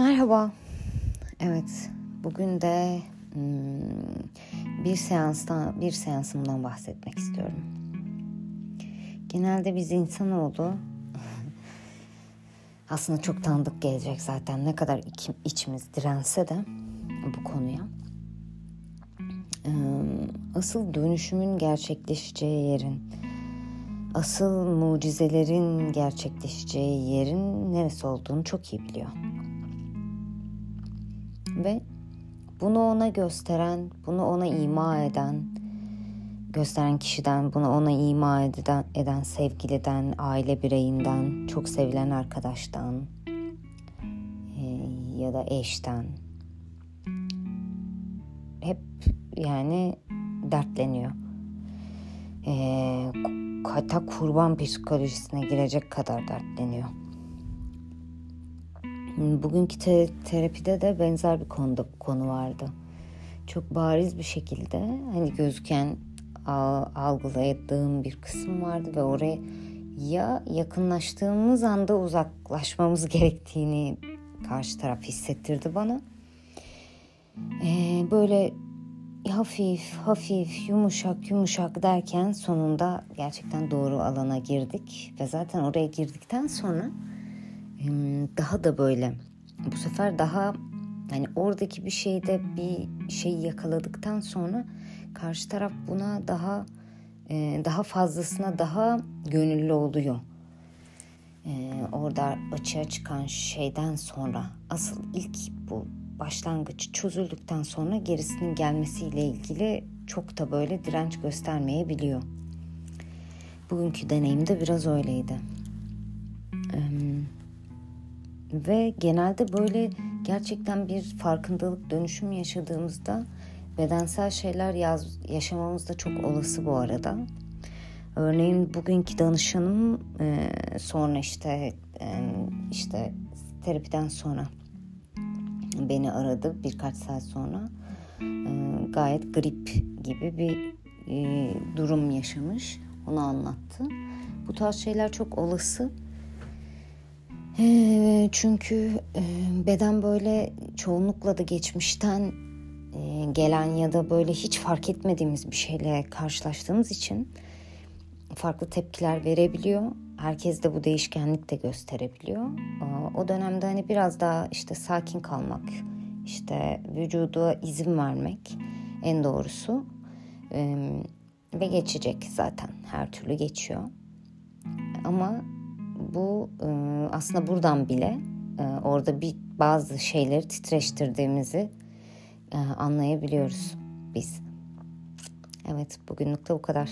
Merhaba. Evet, bugün de hmm, bir seanstan bir seansımdan bahsetmek istiyorum. Genelde biz insanoğlu aslında çok tanıdık gelecek zaten ne kadar içimiz dirense de bu konuya. Asıl dönüşümün gerçekleşeceği yerin, asıl mucizelerin gerçekleşeceği yerin neresi olduğunu çok iyi biliyor. Ve bunu ona gösteren, bunu ona ima eden, gösteren kişiden, bunu ona ima eden, eden sevgiliden, aile bireyinden, çok sevilen arkadaştan e, ya da eşten hep yani dertleniyor. E, hatta kurban psikolojisine girecek kadar dertleniyor. Bugünkü te- terapide de benzer bir konuda konu vardı. Çok bariz bir şekilde hani gözüken algıladığım bir kısım vardı ve oraya ya yakınlaştığımız anda uzaklaşmamız gerektiğini karşı taraf hissettirdi bana. Ee, böyle hafif hafif yumuşak yumuşak derken sonunda gerçekten doğru alana girdik ve zaten oraya girdikten sonra daha da böyle bu sefer daha yani oradaki bir şeyde bir şeyi yakaladıktan sonra karşı taraf buna daha daha fazlasına daha gönüllü oluyor. Orada açığa çıkan şeyden sonra asıl ilk bu başlangıç çözüldükten sonra gerisinin gelmesiyle ilgili çok da böyle direnç göstermeyebiliyor. Bugünkü deneyim de biraz öyleydi. Ve genelde böyle gerçekten bir farkındalık dönüşüm yaşadığımızda bedensel şeyler yaz, yaşamamız da çok olası bu arada. Örneğin bugünkü danışanım e, sonra işte e, işte terapiden sonra beni aradı birkaç saat sonra. E, gayet grip gibi bir e, durum yaşamış. Onu anlattı. Bu tarz şeyler çok olası çünkü beden böyle çoğunlukla da geçmişten gelen ya da böyle hiç fark etmediğimiz bir şeyle karşılaştığımız için farklı tepkiler verebiliyor. Herkes de bu değişkenlik de gösterebiliyor. O dönemde hani biraz daha işte sakin kalmak, işte vücuda izin vermek en doğrusu ve geçecek zaten her türlü geçiyor. Ama bu e, aslında buradan bile e, orada bir bazı şeyleri titreştirdiğimizi e, anlayabiliyoruz biz. Evet bugünlük de bu kadar.